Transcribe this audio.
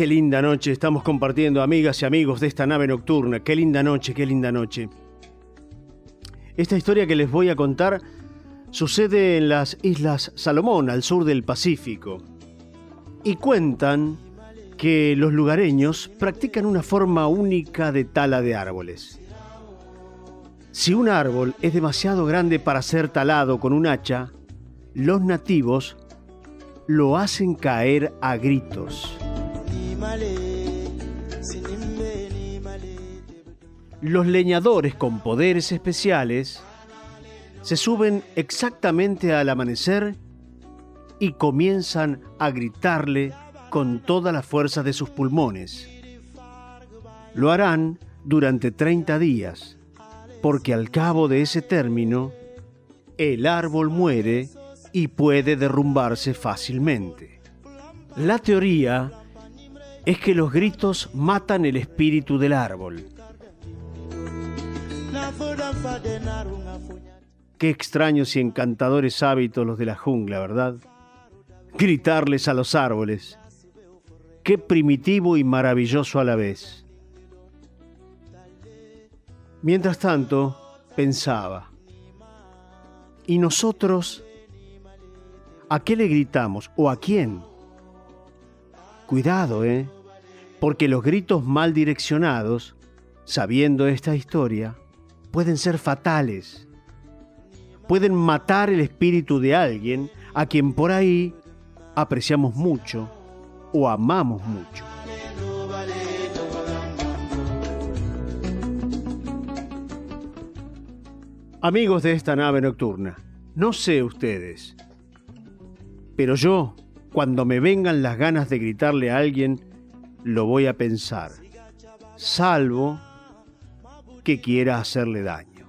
qué linda noche estamos compartiendo, amigas y amigos de esta nave nocturna. Qué linda noche, qué linda noche. Esta historia que les voy a contar sucede en las Islas Salomón, al sur del Pacífico. Y cuentan que los lugareños practican una forma única de tala de árboles. Si un árbol es demasiado grande para ser talado con un hacha, los nativos lo hacen caer a gritos. Los leñadores con poderes especiales se suben exactamente al amanecer y comienzan a gritarle con toda la fuerza de sus pulmones. Lo harán durante 30 días, porque al cabo de ese término, el árbol muere y puede derrumbarse fácilmente. La teoría es que los gritos matan el espíritu del árbol. Qué extraños y encantadores hábitos los de la jungla, ¿verdad? Gritarles a los árboles. Qué primitivo y maravilloso a la vez. Mientras tanto, pensaba, ¿y nosotros a qué le gritamos o a quién? Cuidado, ¿eh? Porque los gritos mal direccionados, sabiendo esta historia, pueden ser fatales. Pueden matar el espíritu de alguien a quien por ahí apreciamos mucho o amamos mucho. Amigos de esta nave nocturna, no sé ustedes, pero yo cuando me vengan las ganas de gritarle a alguien, lo voy a pensar, salvo que quiera hacerle daño.